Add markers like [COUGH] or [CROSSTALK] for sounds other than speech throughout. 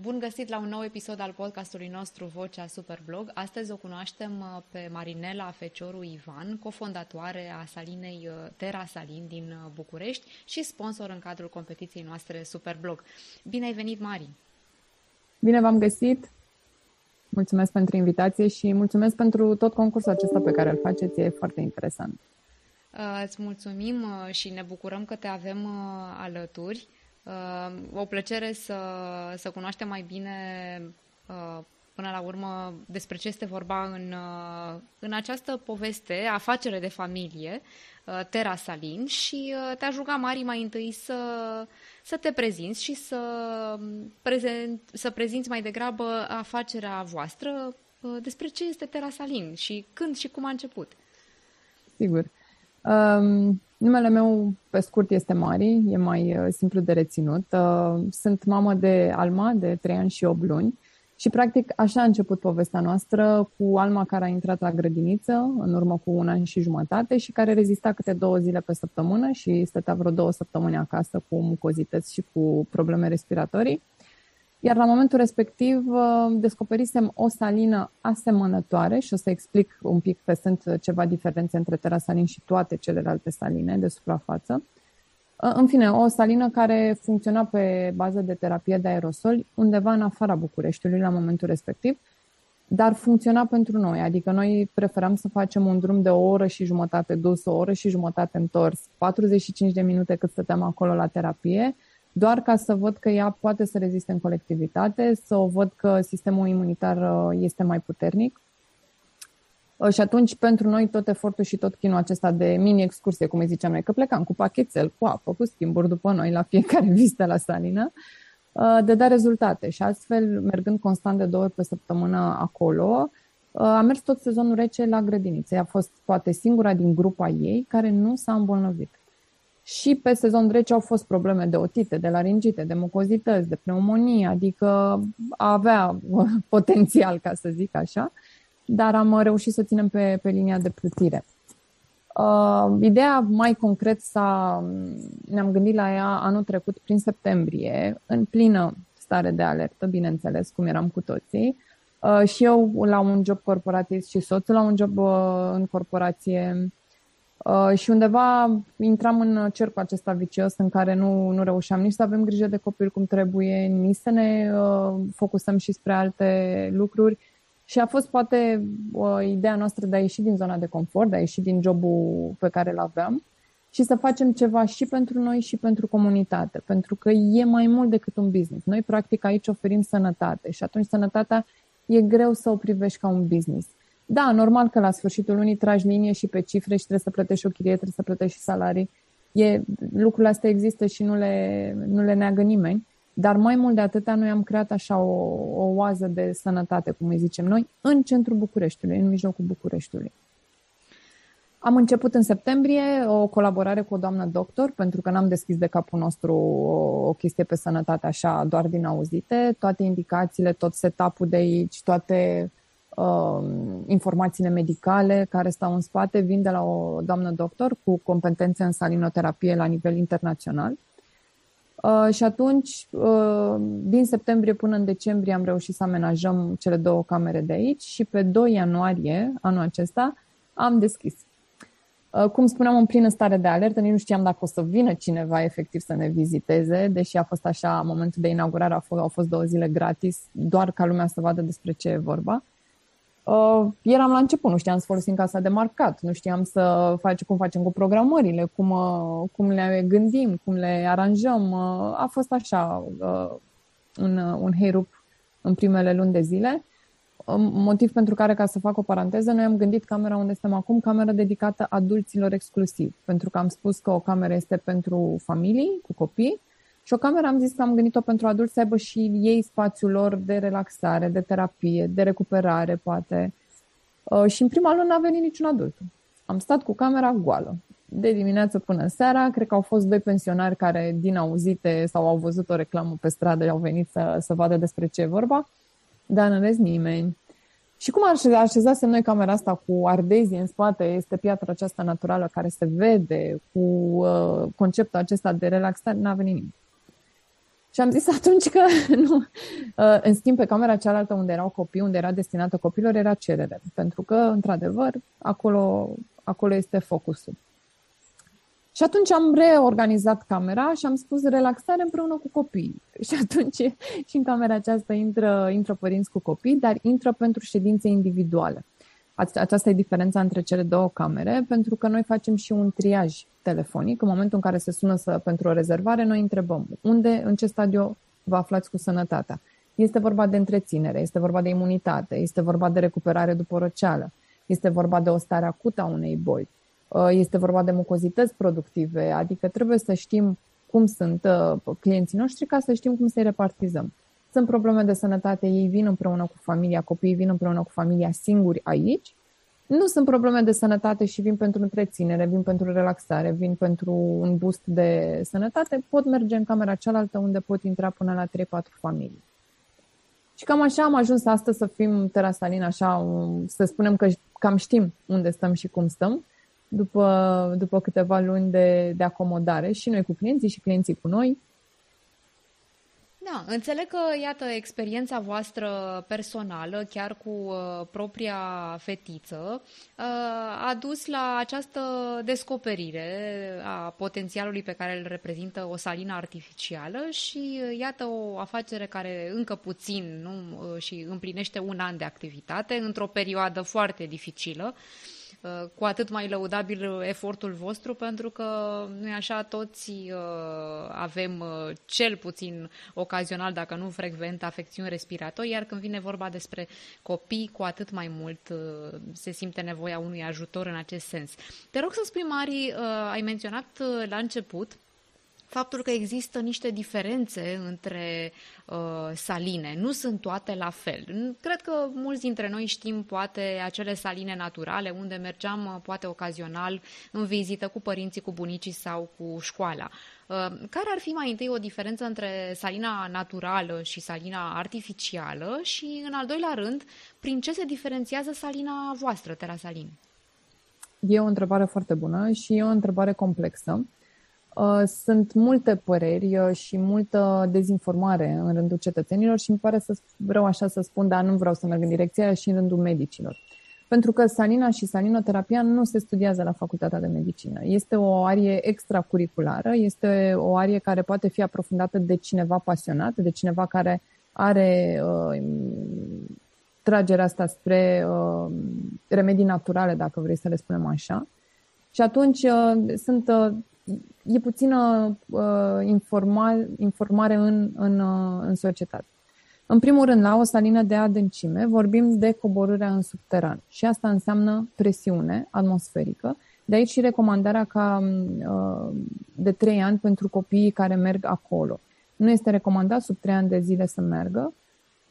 Bun găsit la un nou episod al podcastului nostru Vocea Superblog. Astăzi o cunoaștem uh, pe Marinela Fecioru Ivan, cofondatoare a salinei uh, Terra Salin din uh, București și sponsor în cadrul competiției noastre Superblog. Bine ai venit, Mari! Bine v-am găsit! Mulțumesc pentru invitație și mulțumesc pentru tot concursul acesta pe care îl faceți, e foarte interesant. Îți mulțumim și ne bucurăm că te avem alături. Uh, o plăcere să, să cunoaștem mai bine uh, până la urmă despre ce este vorba în, uh, în această poveste, afacere de familie, Terra Salin și te-aș ruga, Mari, mai întâi să, să te prezinți și să, prezent, să prezinți mai degrabă afacerea voastră despre ce este Terra Salin și când și cum a început. Sigur. Um, numele meu, pe scurt, este Mari, e mai uh, simplu de reținut. Uh, sunt mamă de Alma, de 3 ani și 8 luni. Și, practic, așa a început povestea noastră cu Alma care a intrat la grădiniță în urmă cu un an și jumătate și care rezista câte două zile pe săptămână și stătea vreo două săptămâni acasă cu mucozități și cu probleme respiratorii. Iar la momentul respectiv uh, descoperisem o salină asemănătoare și o să explic un pic că sunt ceva diferențe între terasalin și toate celelalte saline de suprafață. Uh, în fine, o salină care funcționa pe bază de terapie de aerosoli undeva în afara Bucureștiului la momentul respectiv, dar funcționa pentru noi, adică noi preferam să facem un drum de o oră și jumătate dus, o oră și jumătate întors, 45 de minute cât stăteam acolo la terapie, doar ca să văd că ea poate să reziste în colectivitate, să o văd că sistemul imunitar uh, este mai puternic. Uh, și atunci, pentru noi, tot efortul și tot chinul acesta de mini-excursie, cum îi ziceam noi, că plecam cu pachetel, cu apă, cu schimburi după noi la fiecare [LAUGHS] vizită la salină, uh, de da rezultate. Și astfel, mergând constant de două ori pe săptămână acolo, a mers tot sezonul rece la grădiniță. Ea a fost poate singura din grupa ei care nu s-a îmbolnăvit. Și pe sezon rece au fost probleme de otite, de laringite, de mucozități, de pneumonie, adică avea [LAUGHS] potențial, ca să zic așa, dar am reușit să ținem pe, pe linia de plutire. Uh, ideea mai concret s-a, ne-am gândit la ea anul trecut prin septembrie, în plină stare de alertă, bineînțeles, cum eram cu toții. Uh, și eu la un job corporatist și soțul la un job uh, în corporație Uh, și undeva intram în cercul acesta vicios în care nu, nu reușeam nici să avem grijă de copil cum trebuie, nici să ne uh, focusăm și spre alte lucruri. Și a fost poate uh, ideea noastră de a ieși din zona de confort, de a ieși din jobul pe care îl aveam și să facem ceva și pentru noi și pentru comunitate, pentru că e mai mult decât un business. Noi, practic, aici oferim sănătate și atunci sănătatea e greu să o privești ca un business. Da, normal că la sfârșitul lunii tragi linie și pe cifre și trebuie să plătești o chirie, trebuie să plătești și salarii. E, lucrurile astea există și nu le, nu le neagă nimeni. Dar mai mult de atâta, noi am creat așa o, o oază de sănătate, cum îi zicem noi, în centrul Bucureștiului, în mijlocul Bucureștiului. Am început în septembrie o colaborare cu o doamnă doctor, pentru că n-am deschis de capul nostru o, o chestie pe sănătate așa doar din auzite. Toate indicațiile, tot setup-ul de aici, toate uh, informațiile medicale care stau în spate vin de la o doamnă doctor cu competențe în salinoterapie la nivel internațional. Uh, și atunci, uh, din septembrie până în decembrie, am reușit să amenajăm cele două camere de aici și pe 2 ianuarie anul acesta am deschis. Uh, cum spuneam, în plină stare de alertă, nici nu știam dacă o să vină cineva efectiv să ne viziteze, deși a fost așa, momentul de inaugurare a fost, au fost două zile gratis, doar ca lumea să vadă despre ce e vorba. Uh, eram la început, nu știam să folosim casa de marcat, nu știam să face, cum facem cu programările, cum, uh, cum le gândim, cum le aranjăm. Uh, a fost așa uh, un, uh, un heirup în primele luni de zile. Uh, motiv pentru care, ca să fac o paranteză, noi am gândit camera unde suntem acum, camera dedicată adulților exclusiv, pentru că am spus că o cameră este pentru familii cu copii și o cameră am zis că am gândit-o pentru adulți să aibă și ei spațiul lor de relaxare, de terapie, de recuperare, poate. Uh, și în prima lună n-a venit niciun adult. Am stat cu camera goală. De dimineață până seara, cred că au fost doi pensionari care, din auzite sau au văzut o reclamă pe stradă, au venit să, să vadă despre ce e vorba, dar în rest nimeni. Și cum așezasem noi camera asta cu ardezi în spate, este piatra aceasta naturală care se vede, cu uh, conceptul acesta de relaxare, n-a venit nimeni. Și am zis atunci că [LAUGHS] nu. Uh, în schimb, pe camera cealaltă unde erau copii, unde era destinată copilor, era cerere. Pentru că, într-adevăr, acolo, acolo este focusul. Și atunci am reorganizat camera și am spus relaxare împreună cu copii. [LAUGHS] Și atunci și în camera aceasta intră, intră părinți cu copii, dar intră pentru ședințe individuale. Aceasta e diferența între cele două camere, pentru că noi facem și un triaj telefonic. În momentul în care se sună să, pentru o rezervare, noi întrebăm unde, în ce stadiu vă aflați cu sănătatea. Este vorba de întreținere, este vorba de imunitate, este vorba de recuperare după răceală, este vorba de o stare acută a unei boli, uh, este vorba de mucozități productive, adică trebuie să știm cum sunt uh, clienții noștri ca să știm cum să-i repartizăm. Sunt probleme de sănătate, ei vin împreună cu familia, copiii vin împreună cu familia singuri aici. Nu sunt probleme de sănătate și vin pentru întreținere, vin pentru relaxare, vin pentru un boost de sănătate, pot merge în camera cealaltă unde pot intra până la 3-4 familii. Și cam așa am ajuns astăzi să fim terasalin, așa, să spunem că cam știm unde stăm și cum stăm, după, după câteva luni de, de acomodare și noi cu clienții și clienții cu noi. Da, înțeleg că, iată, experiența voastră personală, chiar cu uh, propria fetiță, uh, a dus la această descoperire a potențialului pe care îl reprezintă o salină artificială și, uh, iată, o afacere care încă puțin nu, uh, și împlinește un an de activitate într-o perioadă foarte dificilă. Uh, Uh, cu atât mai lăudabil efortul vostru, pentru că noi așa toți uh, avem uh, cel puțin ocazional, dacă nu frecvent, afecțiuni respiratorii, iar când vine vorba despre copii, cu atât mai mult se simte nevoia unui ajutor în acest sens. Te rog să spui, Mari, ai menționat la început faptul că există niște diferențe între uh, saline. Nu sunt toate la fel. Cred că mulți dintre noi știm poate acele saline naturale unde mergeam uh, poate ocazional în vizită cu părinții, cu bunicii sau cu școala. Uh, care ar fi mai întâi o diferență între salina naturală și salina artificială și, în al doilea rând, prin ce se diferențiază salina voastră, Terasalin? E o întrebare foarte bună și e o întrebare complexă. Uh, sunt multe păreri uh, și multă dezinformare în rândul cetățenilor și îmi pare să vreau așa să spun, dar nu vreau să merg în direcția aia și în rândul medicilor. Pentru că salina și salinoterapia nu se studiază la Facultatea de Medicină. Este o arie extracurriculară, este o arie care poate fi aprofundată de cineva pasionat, de cineva care are uh, tragerea asta spre uh, remedii naturale, dacă vrei să le spunem așa. Și atunci uh, sunt uh, e puțină uh, informa, informare în, în, uh, în societate. În primul rând, la o salină de adâncime vorbim de coborârea în subteran și asta înseamnă presiune atmosferică. De aici și recomandarea ca uh, de 3 ani pentru copiii care merg acolo. Nu este recomandat sub 3 ani de zile să meargă,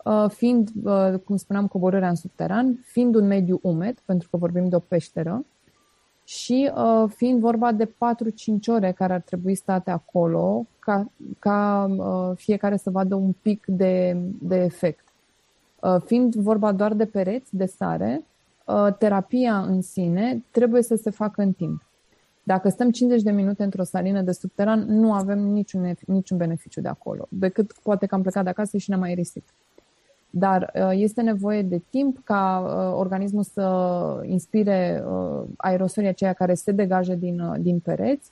uh, fiind, uh, cum spuneam, coborârea în subteran, fiind un mediu umed, pentru că vorbim de o peșteră, și uh, fiind vorba de 4-5 ore care ar trebui state acolo ca, ca uh, fiecare să vadă un pic de, de efect. Uh, fiind vorba doar de pereți, de sare, uh, terapia în sine trebuie să se facă în timp. Dacă stăm 50 de minute într-o salină de subteran, nu avem niciun, niciun beneficiu de acolo, decât poate că am plecat de acasă și ne-am mai risit. Dar uh, este nevoie de timp ca uh, organismul să inspire uh, aerosolii aceia care se degajă din, din pereți,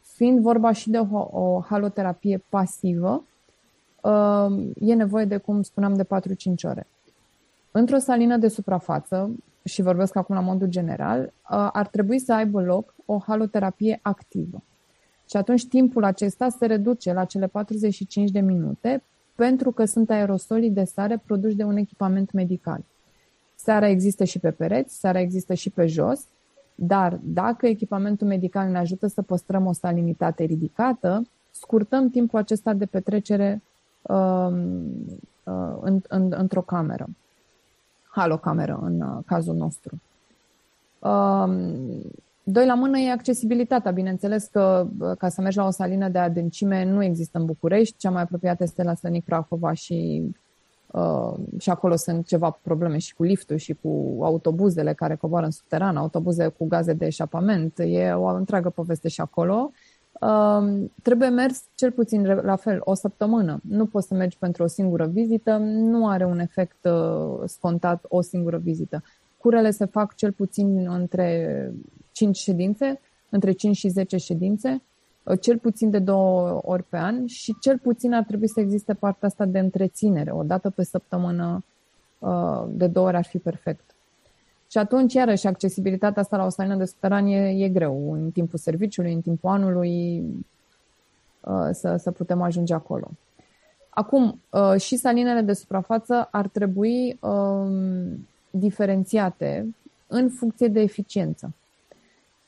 fiind vorba și de o, o haloterapie pasivă, e nevoie de, cum spuneam, de 4-5 ore. Într-o salină de suprafață, și vorbesc acum la modul general, ar trebui să aibă loc o haloterapie activă. Și atunci timpul acesta se reduce la cele 45 de minute pentru că sunt aerosolii de sare produși de un echipament medical. Sarea există și pe pereți, sarea există și pe jos, dar dacă echipamentul medical ne ajută să păstrăm o salinitate ridicată, scurtăm timpul acesta de petrecere uh, uh, în, în, într-o cameră, halocameră în uh, cazul nostru. Uh, Doi la mână e accesibilitatea. Bineînțeles că ca să mergi la o salină de adâncime nu există în București. Cea mai apropiată este la Slănic Prahova și, uh, și acolo sunt ceva probleme și cu liftul și cu autobuzele care coboară în subteran, autobuze cu gaze de eșapament. E o întreagă poveste și acolo. uh, trebuie mers cel puțin la fel o săptămână. Nu poți să mergi pentru o singură vizită, nu are un efect uh, scontat o singură vizită. Curele se fac cel puțin între 5 ședințe, între 5 și 10 ședințe, uh, cel puțin de două ori pe an și cel puțin ar trebui să existe partea asta de întreținere. O dată pe săptămână, uh, de două ori ar fi perfect. Și atunci, iarăși, accesibilitatea asta la o salină de subteranie e greu. În timpul serviciului, în timpul anului, uh, să, să putem ajunge acolo. Acum, și salinele de suprafață ar trebui um, diferențiate în funcție de eficiență.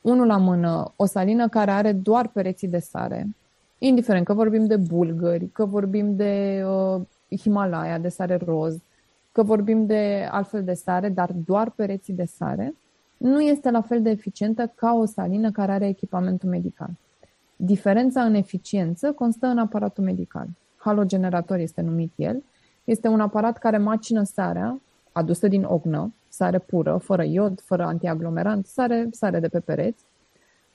Unul la mână, o salină care are doar pereții de sare, indiferent că vorbim de bulgări, că vorbim de uh, Himalaya, de sare roz, că vorbim de altfel de sare, dar doar pereții de sare, nu este la fel de eficientă ca o salină care are echipamentul medical. Diferența în eficiență constă în aparatul medical. Halogenerator este numit el. Este un aparat care macină sarea adusă din ognă, sare pură, fără iod, fără antiaglomerant, sare, sare de pe pereți,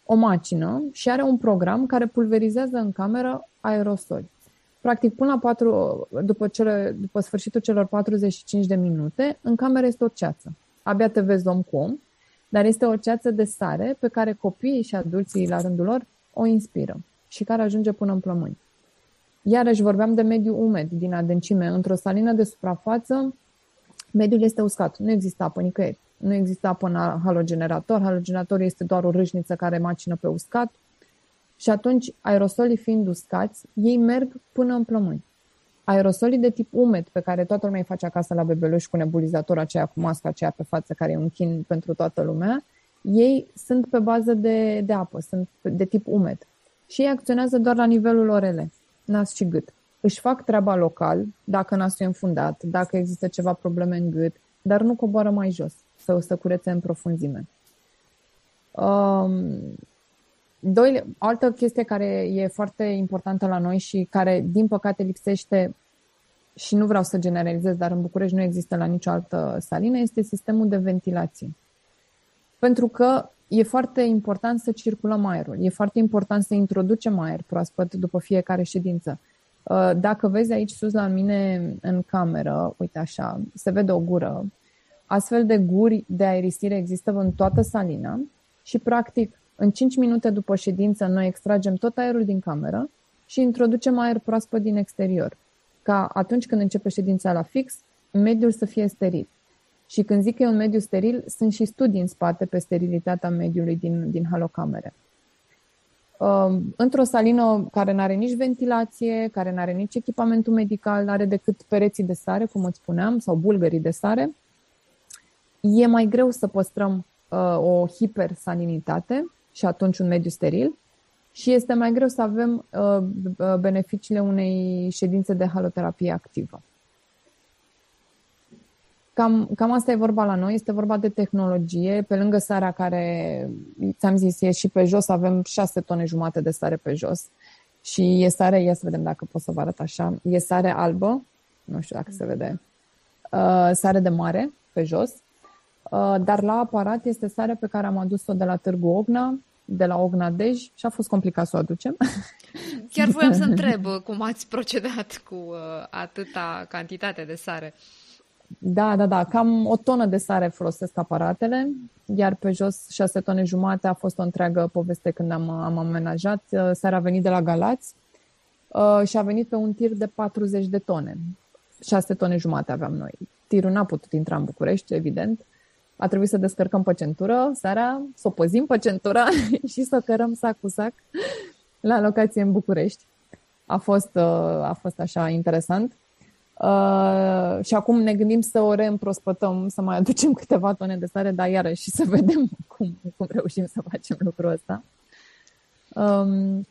o macină și are un program care pulverizează în cameră aerosoli. Practic, până la 4, după, cele, după sfârșitul celor 45 de minute, în cameră este o ceață. Abia te vezi om cu om, dar este o ceață de sare pe care copiii și adulții, la rândul lor, o inspiră și care ajunge până în plămâni. Iarăși vorbeam de mediu umed din adâncime. Într-o salină de suprafață, mediul este uscat. Nu există apă nicăieri. Nu există apă în halogenerator. Halogeneratorul este doar o râșniță care macină pe uscat. Și atunci, aerosolii fiind uscați, ei merg până în plămâni. Aerosolii de tip umed, pe care toată lumea îi face acasă la bebeluș cu nebulizator aceea cu masca aceea pe față, care e un chin pentru toată lumea, ei sunt pe bază de, de apă, sunt de tip umed. Și ei acționează doar la nivelul orele, nas și gât își fac treaba local, dacă nasul e înfundat, dacă există ceva probleme în gât, dar nu coboară mai jos să, să curețe în profunzime. Um, doi, o altă chestie care e foarte importantă la noi și care, din păcate, lipsește și nu vreau să generalizez, dar în București nu există la nicio altă salină, este sistemul de ventilație. Pentru că e foarte important să circulăm aerul, e foarte important să introducem aer proaspăt după fiecare ședință. Uh, dacă vezi aici sus la mine în cameră, uite așa, se vede o gură. Astfel de guri de aerisire există în toată salina și, practic, în 5 minute după ședință, noi extragem tot aerul din cameră și introducem aer proaspăt din exterior, ca atunci când începe ședința la fix, mediul să fie steril. Și când zic că e un mediu steril, sunt și studii în spate pe sterilitatea mediului din, din halocamere. Um, într-o salină care nu are nici ventilație, care nu are nici echipamentul medical, nu are decât pereții de sare, cum îți spuneam, sau bulgării de sare, e mai greu să păstrăm uh, o hipersalinitate și atunci un mediu steril și este mai greu să avem uh, beneficiile unei ședințe de haloterapie activă. Cam, cam asta e vorba la noi, este vorba de tehnologie. Pe lângă sarea care, ți-am zis, e și pe jos, avem 6 tone jumate de sare pe jos. Și e sare, ia să vedem dacă pot să vă arăt așa, e sare albă, nu știu dacă se vede, uh, sare de mare pe jos, uh, dar la aparat este sare pe care am adus-o de la Târgu Ogna, de la Ogna Dej și a fost complicat să o aducem. [LAUGHS] Chiar voiam să întreb cum ați procedat cu uh, atâta cantitate de sare. Da, da, da. Cam o tonă de sare folosesc aparatele, iar pe jos șase tone jumate a fost o întreagă poveste când am, am amenajat. Uh, sarea a venit de la Galați uh, și a venit pe un tir de 40 de tone. 6 tone jumate aveam noi. Tirul n-a putut intra în București, evident. A trebuit să descărcăm pe centură seara, să o păzim pe centură [LAUGHS] și să cărăm sac cu sac la locație în București. A fost, uh, a fost așa interesant. Uh, și acum ne gândim să o reîmprospătăm, să mai aducem [LAUGHS] câteva tone de sare, dar iarăși să vedem [LAUGHS] cum, cum reușim să facem lucrul ăsta. Um,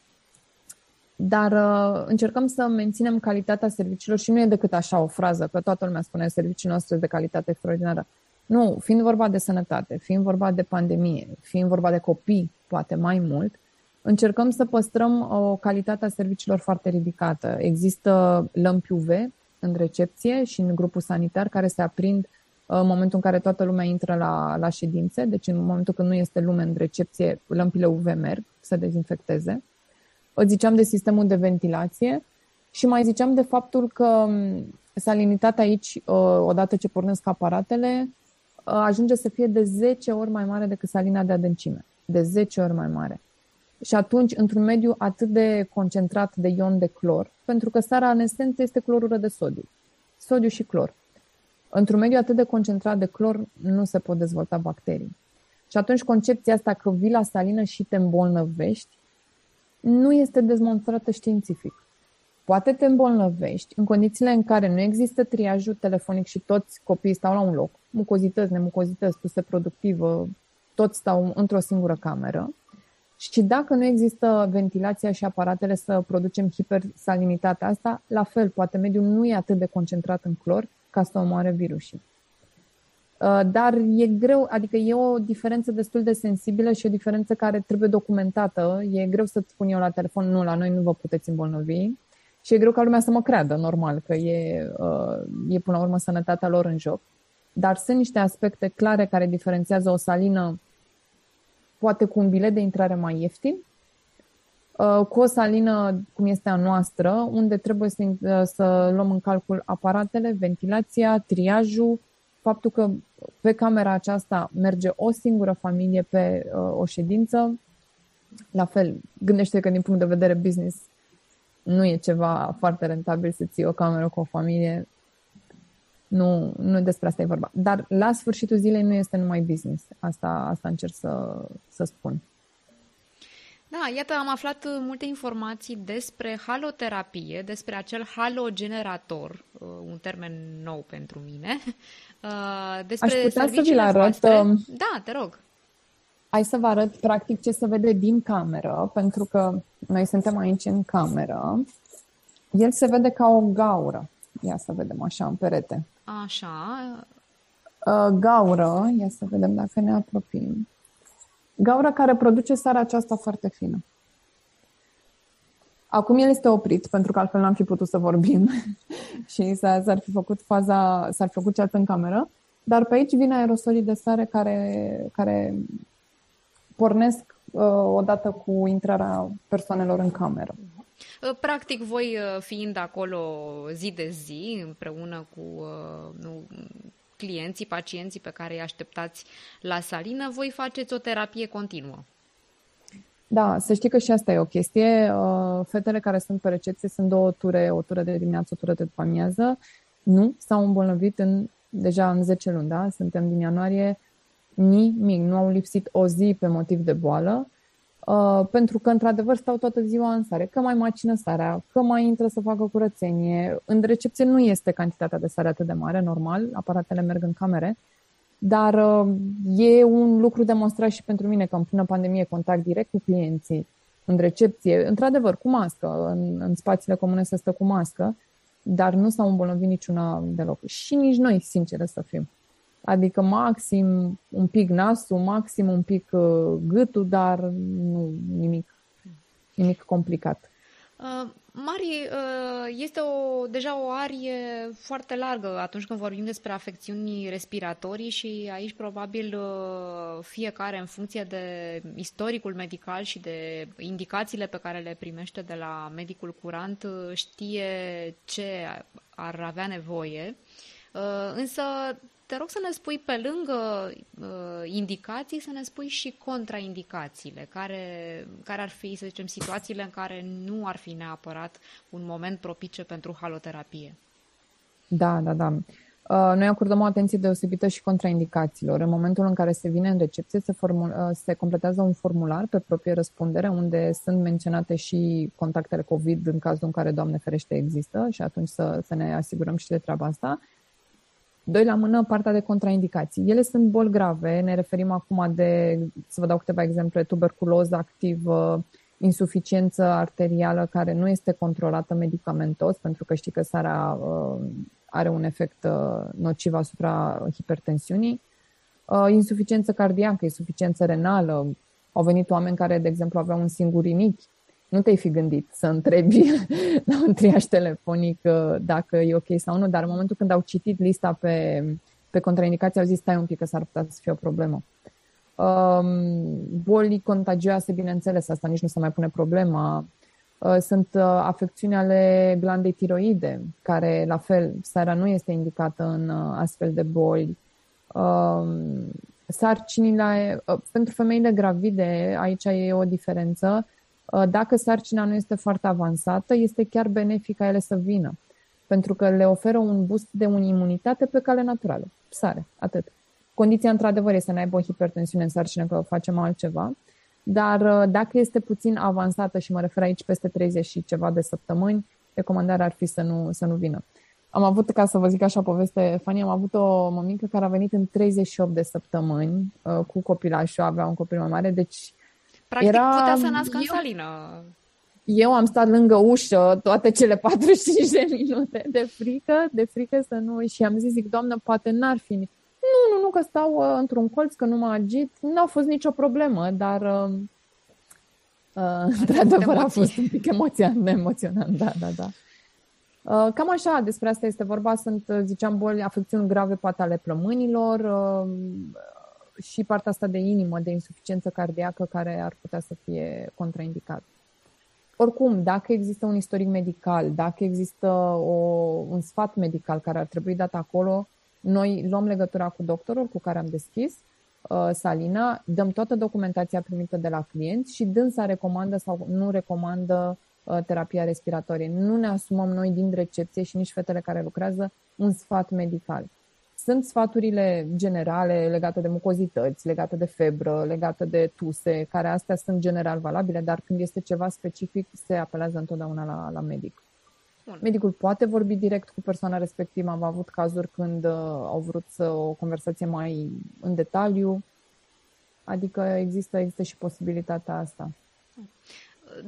dar uh, încercăm să menținem calitatea serviciilor și nu e decât așa o frază, că toată lumea spune serviciul nostru de calitate extraordinară. Nu, fiind vorba de sănătate, fiind vorba de pandemie, fiind vorba de copii, poate mai mult, încercăm să păstrăm o calitate a serviciilor foarte ridicată. Există lămpi UV în recepție și în grupul sanitar care se aprind uh, în momentul în care toată lumea intră la, la ședințe, deci în momentul când nu este lume în recepție, lămpile UV merg să dezinfecteze. ziceam de sistemul de ventilație și mai ziceam de faptul că salinitatea aici, odată ce pornesc aparatele, ajunge să fie de 10 ori mai mare decât salina de adâncime. De 10 ori mai mare. Și atunci, într-un mediu atât de concentrat de ion de clor, pentru că sarea în esență este clorură de sodiu. Sodiu și clor. Într-un mediu atât de concentrat de clor nu se pot dezvolta bacterii. Și atunci concepția asta că vii la salină și te îmbolnăvești nu este dezmonstrată științific. Poate te îmbolnăvești în condițiile în care nu există triajul telefonic și toți copiii stau la un loc, mucozități, nemucozități, tuse productivă, toți stau într-o singură cameră. Și dacă nu există ventilația și aparatele să producem hipersalinitatea asta, la fel, poate mediul nu e atât de concentrat în clor ca să omoare virusii. Uh, dar e greu, adică e o diferență destul de sensibilă și o diferență care trebuie documentată. E greu să-ți spun eu la telefon, nu, la noi nu vă puteți îmbolnăvi. Și e greu ca lumea să mă creadă, normal, că e, uh, e până la urmă sănătatea lor în joc. Dar sunt niște aspecte clare care diferențiază o salină poate cu un bilet de intrare mai ieftin, uh, cu o salină cum este a noastră, unde trebuie să, să luăm în calcul aparatele, ventilația, triajul, faptul că pe camera aceasta merge o singură familie pe uh, o ședință, la fel, gândește că din punct de vedere business nu e ceva foarte rentabil să ții o cameră cu o familie. Nu, nu despre asta e vorba. Dar la sfârșitul zilei nu este numai business. Asta, asta încerc să, să spun. Da, iată, am aflat multe informații despre haloterapie, despre acel halogenerator, uh, un termen nou pentru mine, [LAUGHS] uh, despre Aș putea să vi arăt. Um, da, te rog. Hai să vă arăt practic ce se vede din cameră, pentru că noi suntem aici în cameră. El se vede ca o gaură. Ia să vedem așa în perete. Așa. Uh, gaură, ia să vedem dacă ne apropiem. Gaura care produce sarea aceasta foarte fină. Acum el este oprit, pentru că altfel n-am fi putut să vorbim [LAUGHS] și s-ar fi făcut faza, s-ar fi făcut chat în cameră, dar pe aici vine aerosolii de sare care, care pornesc uh, odată cu intrarea persoanelor în cameră. Uh, practic, voi uh, fiind acolo zi de zi, împreună cu uh, nu, clienții, pacienții pe care îi așteptați la salină, voi faceți o terapie continuă. Da, să știi că și asta e o chestie. Fetele care sunt pe recepție sunt două ture, o tură de dimineață, o tură de după amiază. Nu, s-au îmbolnăvit în, deja în 10 luni, da? Suntem din ianuarie, nimic, nu au lipsit o zi pe motiv de boală Uh, pentru că, într-adevăr, stau toată ziua în sare, că mai macină sarea, că mai intră să facă curățenie. În recepție nu este cantitatea de sare atât de mare, normal, aparatele merg în camere, dar uh, e un lucru demonstrat și pentru mine că în plină pandemie contact direct cu clienții, în recepție, într-adevăr, cu mască, în, în spațiile comune se stă cu mască, dar nu s-au îmbolnăvit niciuna deloc. Și nici noi, sincer să fim. Adică maxim un pic nasul, maxim un pic uh, gâtul, dar nu nimic, nimic complicat. Uh, Mari, uh, este o, deja o arie foarte largă atunci când vorbim despre afecțiuni respiratorii și aici probabil uh, fiecare în funcție de istoricul medical și de indicațiile pe care le primește de la medicul curant uh, știe ce ar avea nevoie. Uh, însă te rog să ne spui pe lângă uh, indicații, să ne spui și contraindicațiile, care, care ar fi, să zicem, situațiile în care nu ar fi neapărat un moment propice pentru haloterapie. Da, da, da. Uh, noi acordăm o atenție deosebită și contraindicațiilor. În momentul în care se vine în recepție, se, formul, uh, se completează un formular pe proprie răspundere, unde sunt menționate și contactele COVID în cazul în care, Doamne ferește, există și atunci să, să ne asigurăm și de treaba asta Doi la mână, partea de contraindicații. Ele sunt boli grave, ne referim acum de, să vă dau câteva exemple, tuberculoză activă, insuficiență arterială care nu este controlată medicamentos, pentru că știi că sarea uh, are un efect uh, nociv asupra hipertensiunii, uh, insuficiență cardiacă, insuficiență renală. Au venit oameni care, de exemplu, aveau un singur rinichi nu te-ai fi gândit să întrebi [LAUGHS] la un triaj telefonic uh, dacă e ok sau nu, dar în momentul când au citit lista pe, pe contraindicații au zis stai un pic că s-ar putea să fie o problemă. Um, boli contagioase, bineînțeles, asta nici nu se mai pune problema. Uh, sunt uh, afecțiuni ale glandei tiroide, care, la fel, seara nu este indicată în uh, astfel de boli. Um, sarcinile, pentru femeile gravide, aici e o diferență. Dacă sarcina nu este foarte avansată, este chiar benefică ele să vină, pentru că le oferă un boost de un imunitate pe cale naturală. Sare, atât. Condiția, într-adevăr, este să nu aibă o hipertensiune în sarcină, că facem altceva. Dar uh, dacă este puțin avansată și mă refer aici peste 30 și ceva de săptămâni, recomandarea ar fi să nu, să nu vină. Am avut, ca să vă zic așa poveste, Fani, am avut o mămică care a venit în 38 de săptămâni uh, cu copilașul, avea un copil mai mare, deci Practic era... putea să nască eu... în salină. Eu am stat lângă ușă toate cele [LAUGHS] 45 de minute de frică, de frică să nu... Și am zis, zic, doamnă, poate n-ar fi nu, nu, nu, că stau uh, într-un colț, că nu mă agit. Nu a fost nicio problemă, dar uh, uh, [LAUGHS] într-adevăr a fost un pic emoționant, [LAUGHS] emoționant, da, da, da. Uh, cam așa, despre asta este vorba. Sunt, uh, ziceam, boli, afecțiuni grave poate ale plămânilor uh, și partea asta de inimă, de insuficiență cardiacă care ar putea să fie contraindicat. Oricum, dacă există un istoric medical, dacă există o, un sfat medical care ar trebui dat acolo, noi luăm legătura cu doctorul cu care am deschis uh, Salina, dăm toată documentația primită de la clienți și dânsa recomandă sau nu recomandă uh, terapia respiratorie. Nu ne asumăm noi din recepție și nici fetele care lucrează un sfat medical. Sunt sfaturile generale legate de mucozități, legate de febră, legate de tuse, care astea sunt general valabile, dar când este ceva specific se apelează întotdeauna la, la medic. Bun. Medicul poate vorbi direct cu persoana respectivă. Am avut cazuri când uh, au vrut să o conversație mai în detaliu. Adică există, există și posibilitatea asta.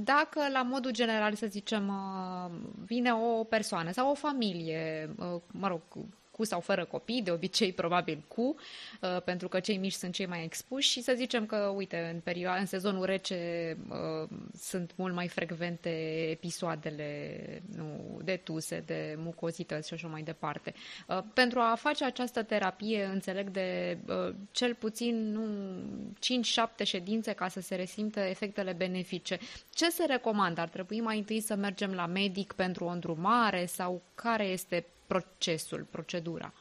Dacă la modul general, să zicem, uh, vine o persoană sau o familie, uh, mă rog, cu sau fără copii, de obicei probabil cu, uh, pentru că cei mici sunt cei mai expuși și să zicem că, uite, în, perioada, în sezonul rece uh, sunt mult mai frecvente episoadele nu, de tuse, de mucozități și așa mai departe. Uh, pentru a face această terapie, înțeleg de cel puțin nu 5-7 ședințe ca să se resimtă efectele benefice. Ce se recomandă? Ar trebui mai întâi să mergem la medic pentru o îndrumare sau care este procesul, procedura?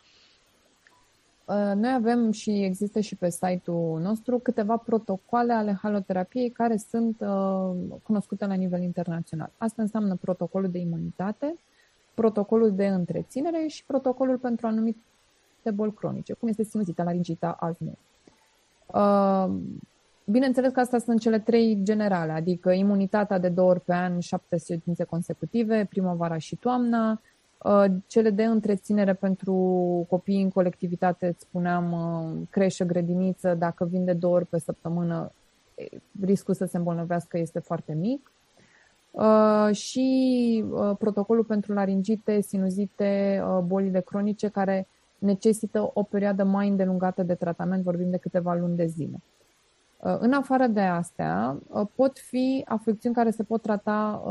Uh, noi avem și există și pe site-ul nostru câteva protocoale ale haloterapiei care sunt uh, cunoscute la nivel internațional. Asta înseamnă protocolul de imunitate, protocolul de întreținere și protocolul pentru anumite boli cronice, cum este sinuzita, laringita, asmă. Uh, bineînțeles că astea sunt cele trei generale, adică imunitatea de două ori pe an, șapte ședințe consecutive, primăvara și toamna, Uh, cele de întreținere pentru copii în colectivitate, îți spuneam, uh, creșă, grădiniță, dacă vin de două ori pe săptămână, riscul să se îmbolnăvească este foarte mic. Uh, și protocolul pentru laringite, sinuzite, bolile cronice care necesită o perioadă mai îndelungată de tratament, vorbim de câteva luni de zile. În afară de astea, pot fi afecțiuni care se pot trata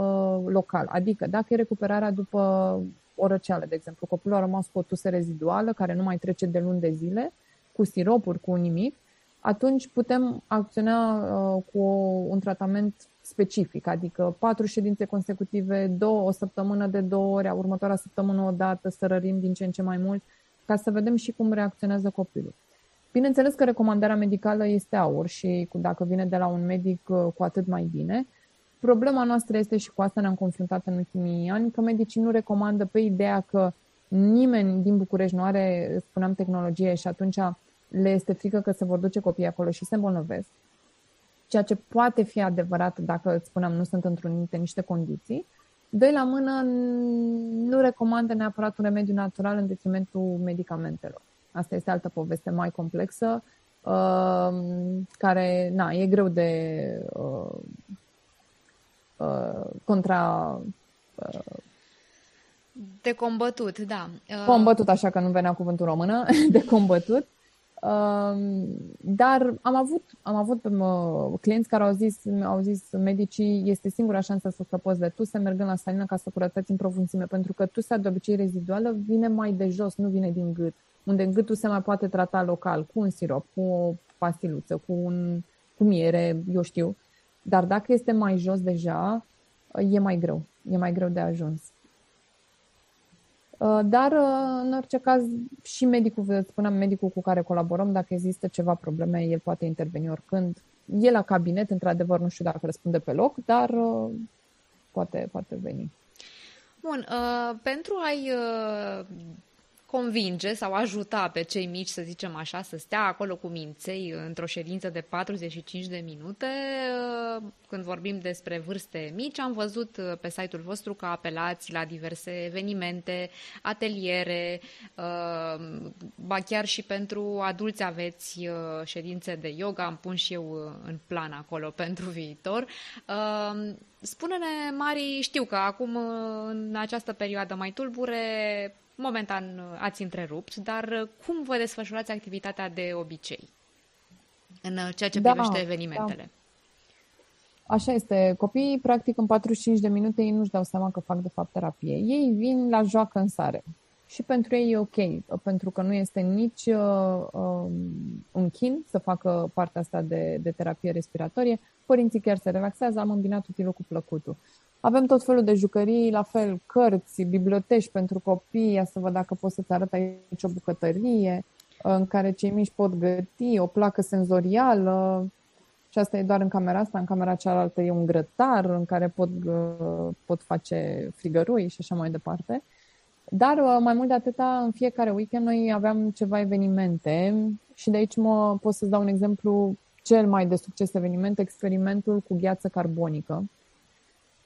local, adică dacă e recuperarea după o răceală, de exemplu. Copilul a rămas cu o tuse reziduală care nu mai trece de luni de zile, cu siropuri, cu nimic, atunci putem acționa uh, cu o, un tratament specific, adică patru ședințe consecutive, două, o săptămână de două ori, următoarea săptămână o dată, să rărim din ce în ce mai mult, ca să vedem și cum reacționează copilul. Bineînțeles că recomandarea medicală este aur și dacă vine de la un medic, uh, cu atât mai bine, Problema noastră este și cu asta ne-am confruntat în ultimii ani, că medicii nu recomandă pe ideea că nimeni din București nu are, spuneam, tehnologie și atunci le este frică că se vor duce copiii acolo și se îmbolnăvesc. Ceea ce poate fi adevărat dacă, îți spuneam, nu sunt întrunite niște condiții. Doi la mână, nu recomandă neapărat un remediu natural în detrimentul medicamentelor. Asta este altă poveste mai complexă, uh, care, na, e greu de uh, uh, contra... Uh, de combătut, da. Uh... Combătut, așa că nu venea cuvântul română, [LAUGHS] de combătut. Uh, dar am avut, am avut uh, clienți care au zis, au zis medicii, este singura șansă să scăpoți de tuse mergând la salină ca să curățați în profunzime, pentru că tusea de obicei reziduală vine mai de jos, nu vine din gât, unde gâtul se mai poate trata local, cu un sirop, cu o pastiluță, cu, un, cu miere, eu știu. Dar dacă este mai jos deja, e mai greu. E mai greu de ajuns. Uh, dar, uh, în orice caz, și medicul, spuneam, medicul cu care colaborăm, dacă există ceva probleme, el poate interveni oricând. E la cabinet, într-adevăr, nu știu dacă răspunde pe loc, dar uh, poate, poate veni. Bun, uh, pentru a-i uh, convinge sau ajuta pe cei mici, să zicem așa, să stea acolo cu minței într-o ședință de 45 de minute. Când vorbim despre vârste mici, am văzut pe site-ul vostru că apelați la diverse evenimente, ateliere, ba chiar și pentru adulți aveți ședințe de yoga, am pun și eu în plan acolo [LAUGHS] pentru viitor. Spune-ne, Mari, știu că acum, în această perioadă mai tulbure, Momentan uh, ați întrerupt, dar uh, cum vă desfășurați activitatea de obicei în uh, ceea ce da, privește evenimentele? Da. Așa este. Copiii, practic, în 45 de minute, ei nu-și dau seama că fac, de fapt, terapie. Ei vin la joacă în sare. Și pentru ei e ok, pentru că nu este nici uh, um, un chin să facă partea asta de, de terapie respiratorie. Părinții chiar se relaxează, am îmbinat utilul cu plăcutul. Avem tot felul de jucării, la fel, cărți, biblioteci pentru copii, ia să văd dacă pot să-ți arăt aici o bucătărie în care cei mici pot găti, o placă senzorială, și asta e doar în camera asta, în camera cealaltă e un grătar în care pot, pot face frigărui și așa mai departe. Dar mai mult de atâta, în fiecare weekend noi aveam ceva evenimente și de aici mă pot să-ți dau un exemplu cel mai de succes eveniment, experimentul cu gheață carbonică.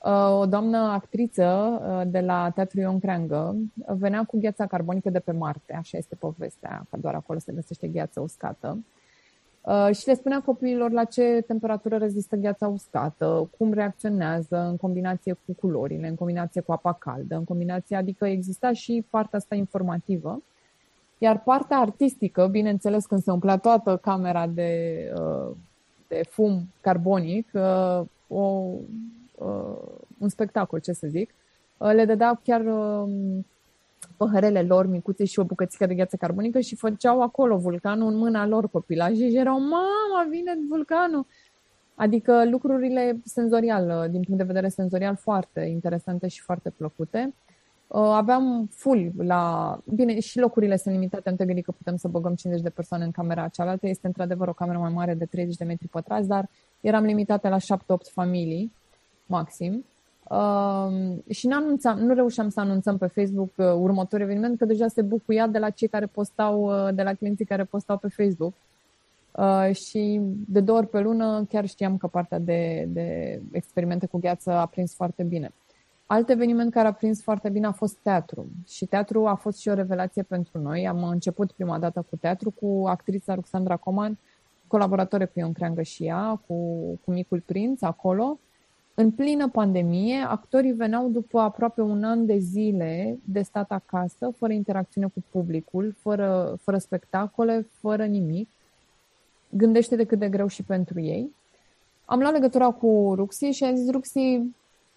Uh, o doamnă actriță uh, de la Teatrul Ion Creangă venea cu gheața carbonică de pe Marte, așa este povestea, că doar acolo se găsește gheață uscată. Uh, și le spunea copiilor la ce temperatură rezistă gheața uscată, cum reacționează în combinație cu culorile, în combinație cu apa caldă, în combinație, adică exista și partea asta informativă. Iar partea artistică, bineînțeles, când se umplea toată camera de, de fum carbonic, o uh, un spectacol, ce să zic. Uh, le dădeau chiar uh, păhărele lor micuțe și o bucățică de gheață carbonică și făceau acolo vulcanul în mâna lor copilașii și erau, mama, vine vulcanul! Adică lucrurile senzorial, uh, din punct de vedere senzorial, foarte interesante și foarte plăcute. Uh, aveam full la... Bine, și locurile sunt limitate, nu te gândi că putem să băgăm 50 de persoane în camera cealaltă. Este într-adevăr o cameră mai mare de 30 de metri pătrați, dar eram limitate la 7-8 familii maxim. Uh, și nu, anunțam, nu reușeam să anunțăm pe Facebook uh, următorul eveniment, că deja se bucuia de la cei care postau, uh, de la clienții care postau pe Facebook. Uh, și de două ori pe lună chiar știam că partea de, de experimente cu gheață a prins foarte bine. Alt eveniment care a prins foarte bine a fost teatru. Și teatru a fost și o revelație pentru noi. Am început prima dată cu teatru cu actrița Ruxandra Coman, colaboratoare cu Ion Creangă și ea, cu, cu Micul Prinț acolo. În plină pandemie, actorii veneau după aproape un an de zile de stat acasă, fără interacțiune cu publicul, fără, fără spectacole, fără nimic. Gândește de cât de greu și pentru ei. Am luat legătura cu Ruxi și am zis, Ruxi,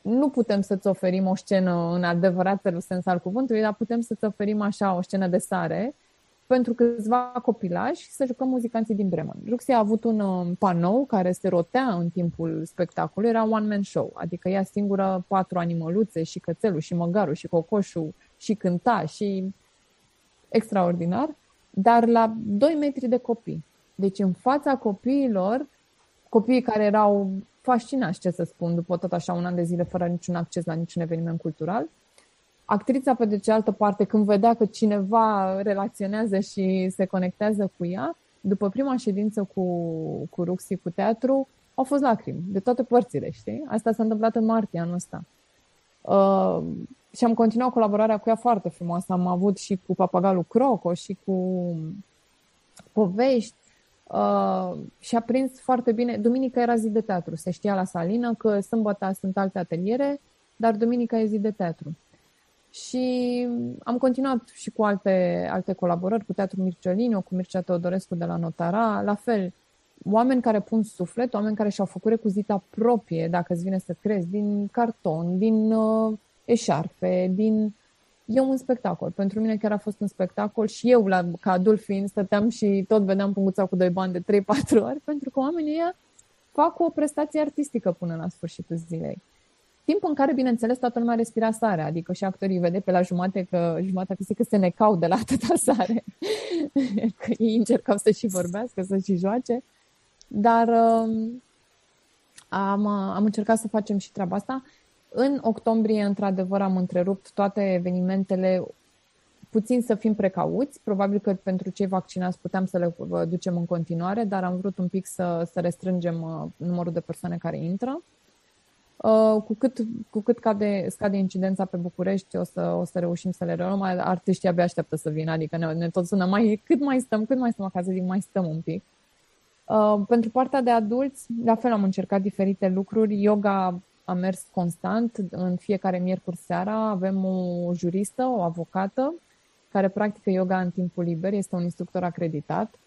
nu putem să-ți oferim o scenă în adevăratul sens al cuvântului, dar putem să-ți oferim așa o scenă de sare pentru câțiva copilași să jucăm muzicanții din Bremen. Ruxi a avut un um, panou care se rotea în timpul spectacolului, era one-man show, adică ea singură patru animăluțe și cățelul și măgarul și cocoșul și cânta și extraordinar, dar la 2 metri de copii. Deci în fața copiilor, copiii care erau fascinați, ce să spun, după tot așa un an de zile fără niciun acces la niciun eveniment cultural, actrița, pe de cealaltă parte, când vedea că cineva relaționează și se conectează cu ea, după prima ședință cu, cu Ruxi, cu teatru, au fost lacrimi de toate părțile, știi? Asta s-a întâmplat în martie anul ăsta. Uh, și am continuat colaborarea cu ea foarte frumoasă. Am avut și cu Papagalul Croco și cu povești uh, și a prins foarte bine. Duminica era zi de teatru. Se știa la Salină că sâmbătă sunt alte ateliere, dar duminica e zi de teatru. Și am continuat și cu alte, alte colaborări, cu Teatrul Mircelino, cu Mircea Teodorescu de la Notara, la fel, oameni care pun suflet, oameni care și-au făcut recuzita proprie, dacă îți vine să crezi, din carton, din uh, eșarfe, din... E un spectacol. Pentru mine chiar a fost un spectacol și eu, la, ca adult fiind, stăteam și tot vedeam punguța cu doi bani de 3-4 ori, [LAUGHS] pentru că oamenii ăia fac o prestație artistică până la sfârșitul zilei. Timp în care, bineînțeles, toată lumea respira sare, adică și actorii vede pe la jumate că jumătatea că, că se necau de la atâta [LAUGHS] sare, că ei încercau să și vorbească, să și joace, dar um, am, am încercat să facem și treaba asta. În octombrie, într-adevăr, am întrerupt toate evenimentele puțin să fim precauți. Probabil că pentru cei vaccinați puteam să le ducem în continuare, dar am vrut un pic să, să restrângem uh, numărul de persoane care intră. Uh, cu cât, cu cât cade, scade incidența pe București, o să, o să reușim să le reluăm. Artiștii abia așteaptă să vină, adică ne, ne tot sună, mai, cât mai stăm, cât mai stăm acasă, zic, mai stăm un pic. Uh, pentru partea de adulți, la fel am încercat diferite lucruri. Yoga a mers constant, în fiecare miercuri seara avem o juristă, o avocată, care practică yoga în timpul liber, este un instructor acreditat,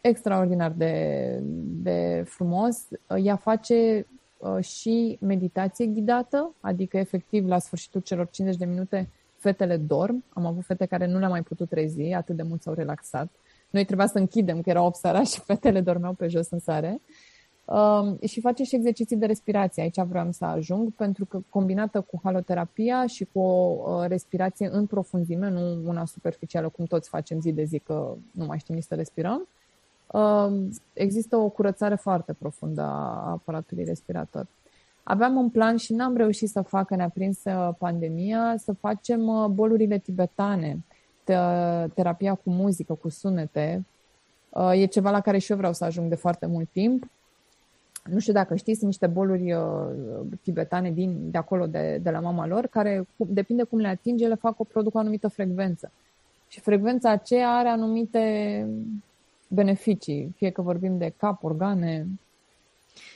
extraordinar de, de frumos. Ea face uh, și meditație ghidată, adică efectiv la sfârșitul celor 50 de minute fetele dorm. Am avut fete care nu le-am mai putut trezi, atât de mult s-au relaxat. Noi trebuia să închidem, că era 8 seara și fetele dormeau pe jos în sare. Uh, și face și exerciții de respirație. Aici vreau să ajung, pentru că combinată cu haloterapia și cu o uh, respirație în profunzime, nu una superficială, cum toți facem zi de zi, că nu mai știm nici să respirăm, uh, există o curățare foarte profundă a aparatului respirator. Aveam un plan și n-am reușit să fac, ne-a prins uh, pandemia, să facem uh, bolurile tibetane, terapia cu muzică, cu sunete. Uh, e ceva la care și eu vreau să ajung de foarte mult timp nu știu dacă știți, sunt niște boluri uh, tibetane din, de acolo, de, de la mama lor, care, depinde cum le atinge, le fac o produc o anumită frecvență. Și frecvența aceea are anumite beneficii, fie că vorbim de cap, organe,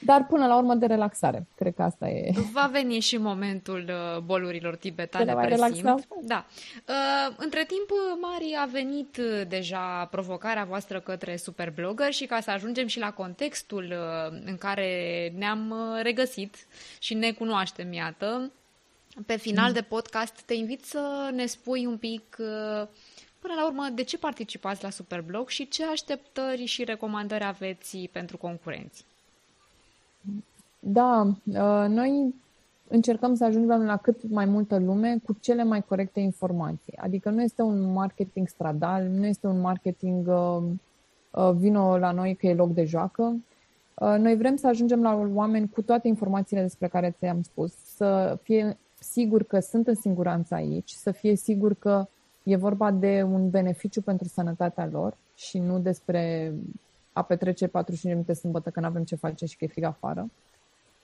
dar până la urmă de relaxare. Cred că asta e. Va veni și momentul uh, bolurilor tibetane, presimt. Da. Uh, între timp, Mari, a venit uh, deja provocarea voastră către Superblogger și ca să ajungem și la contextul în care ne-am regăsit și ne cunoaștem, iată, pe final mm. de podcast te invit să ne spui un pic Până la urmă, de ce participați la Superblog și ce așteptări și recomandări aveți pentru concurenți? Da, uh, noi încercăm să ajungem la cât mai multă lume cu cele mai corecte informații. Adică nu este un marketing stradal, nu este un marketing uh, uh, vino la noi că e loc de joacă. Noi vrem să ajungem la oameni cu toate informațiile despre care ți-am spus, să fie sigur că sunt în siguranță aici, să fie sigur că e vorba de un beneficiu pentru sănătatea lor și nu despre a petrece 45 minute sâmbătă că nu avem ce face și că e frig afară.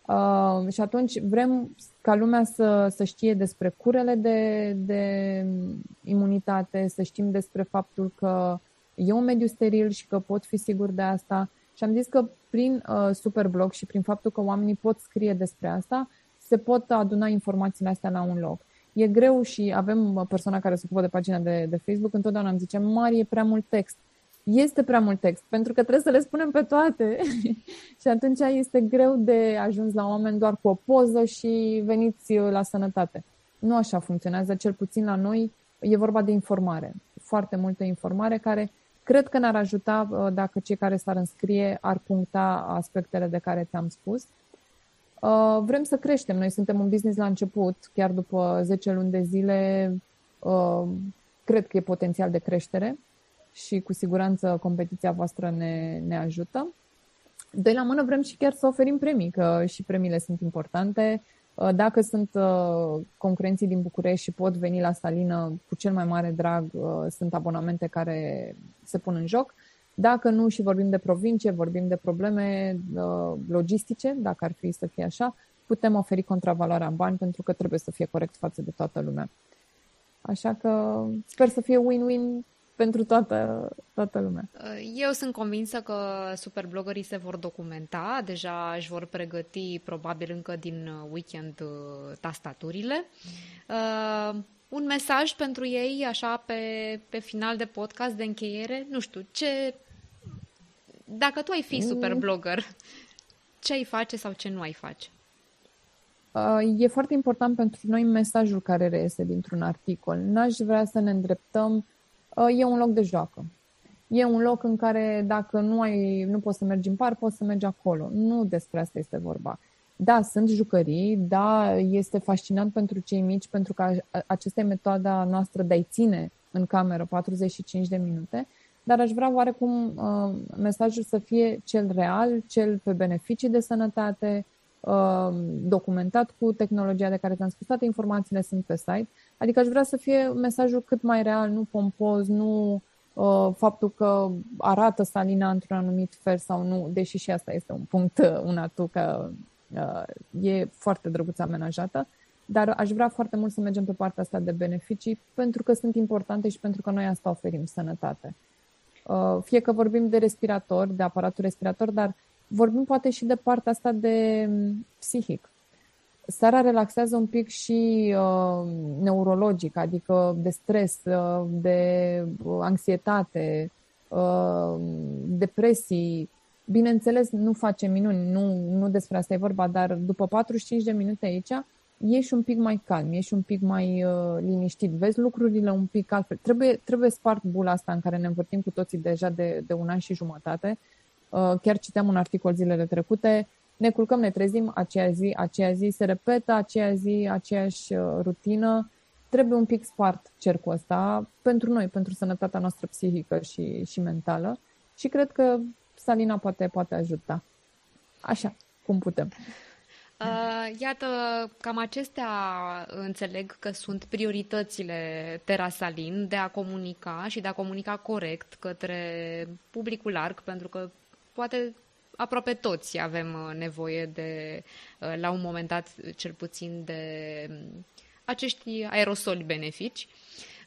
Uh, și atunci vrem ca lumea să, să știe despre curele de, de imunitate, să știm despre faptul că e un mediu steril și că pot fi sigur de asta. Și am zis că prin uh, Superblog și prin faptul că oamenii pot scrie despre asta, se pot aduna informațiile astea la un loc. E greu și avem persoana care se ocupă de pagina de, de Facebook, întotdeauna îmi zice, Mari, e prea mult text este prea mult text, pentru că trebuie să le spunem pe toate. [LAUGHS] și atunci este greu de ajuns la oameni doar cu o poză și veniți la sănătate. Nu așa funcționează, cel puțin la noi e vorba de informare. Foarte multă informare care cred că ne-ar ajuta uh, dacă cei care s-ar înscrie ar puncta aspectele de care ți-am spus. Uh, vrem să creștem. Noi suntem un business la început, chiar după 10 luni de zile, uh, cred că e potențial de creștere și cu siguranță competiția voastră ne, ne ajută. Doi la mână vrem și chiar să oferim premii, că și premiile sunt importante. Uh, dacă sunt uh, concurenții din București și pot veni la Salină cu cel mai mare drag, uh, sunt abonamente care se pun în joc. Dacă nu și vorbim de provincie, vorbim de probleme logistice, dacă ar fi să fie așa, putem oferi contravaloarea în bani pentru că trebuie să fie corect față de toată lumea. Așa că sper să fie win-win pentru toată, toată lumea. Eu sunt convinsă că superblogării se vor documenta, deja își vor pregăti probabil încă din weekend uh, tastaturile. Uh, un mesaj pentru ei, așa, pe, pe final de podcast, de încheiere, nu știu, ce... Dacă tu ai fi mm. superblogger, ce ai face sau ce nu ai face? Uh, e foarte important pentru noi mesajul care reiese dintr-un articol. N-aș vrea să ne îndreptăm e un loc de joacă. E un loc în care dacă nu, ai, nu poți să mergi în parc, poți să mergi acolo. Nu despre asta este vorba. da, sunt jucării, da, este fascinant pentru cei mici pentru că acesta e metoda noastră de a-i ține în cameră 45 de minute, dar aș vrea oarecum uh, mesajul să fie cel real, cel pe beneficii de sănătate, uh, documentat cu tehnologia de care ți-am spus, toate informațiile sunt pe site, adică aș vrea să fie mesajul cât mai real, nu pompoz, nu uh, faptul că arată salina într-un anumit fel sau nu, deși și asta este un punct, uh, un atu, că uh, e foarte drăguț amenajată, dar aș vrea foarte mult să mergem pe partea asta de beneficii pentru că sunt importante și pentru că noi asta oferim, sănătate. Uh, fie că vorbim de respirator, de aparatul respirator, dar vorbim poate și de partea asta de mm, psihic. Starea relaxează un pic și uh, neurologic, adică de stres, uh, de anxietate, uh, depresii. Bineînțeles, nu face minuni, nu, nu despre asta e vorba, dar după 45 de minute aici, ești un pic mai calm, ești un pic mai uh, liniștit, vezi lucrurile un pic altfel. Trebuie, trebuie spart bula asta în care ne învârtim cu toții deja de, de un an și jumătate. Uh, chiar citeam un articol zilele trecute, ne culcăm, ne trezim aceea zi, aceea zi, se repetă aceea zi, aceeași uh, rutină. Trebuie un pic spart cercul ăsta pentru noi, pentru sănătatea noastră psihică și, și mentală și cred că Salina poate, poate ajuta. Așa, cum putem. Uh, iată, cam acestea înțeleg că sunt prioritățile Terasalin de a comunica și de a comunica corect către publicul larg, pentru că poate aproape toți avem uh, nevoie de, uh, la un moment dat, cel puțin de um, acești aerosoli benefici.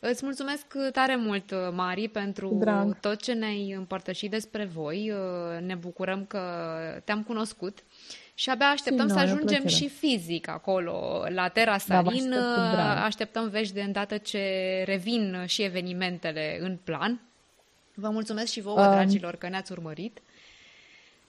Îți mulțumesc tare mult, Mari, pentru Drag. tot ce ne-ai împărtășit despre voi. Ne bucurăm că te-am cunoscut și abia așteptăm și să ajungem și fizic acolo, la Terra Salin. Da, așteptăm vești de îndată ce revin și evenimentele în plan. Vă mulțumesc și vouă, um. dragilor, că ne-ați urmărit.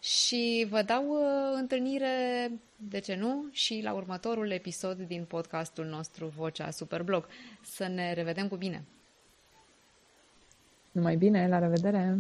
Și vă dau uh, întâlnire, de ce nu, și la următorul episod din podcastul nostru Vocea Superblog. Să ne revedem cu bine! Numai bine, la revedere!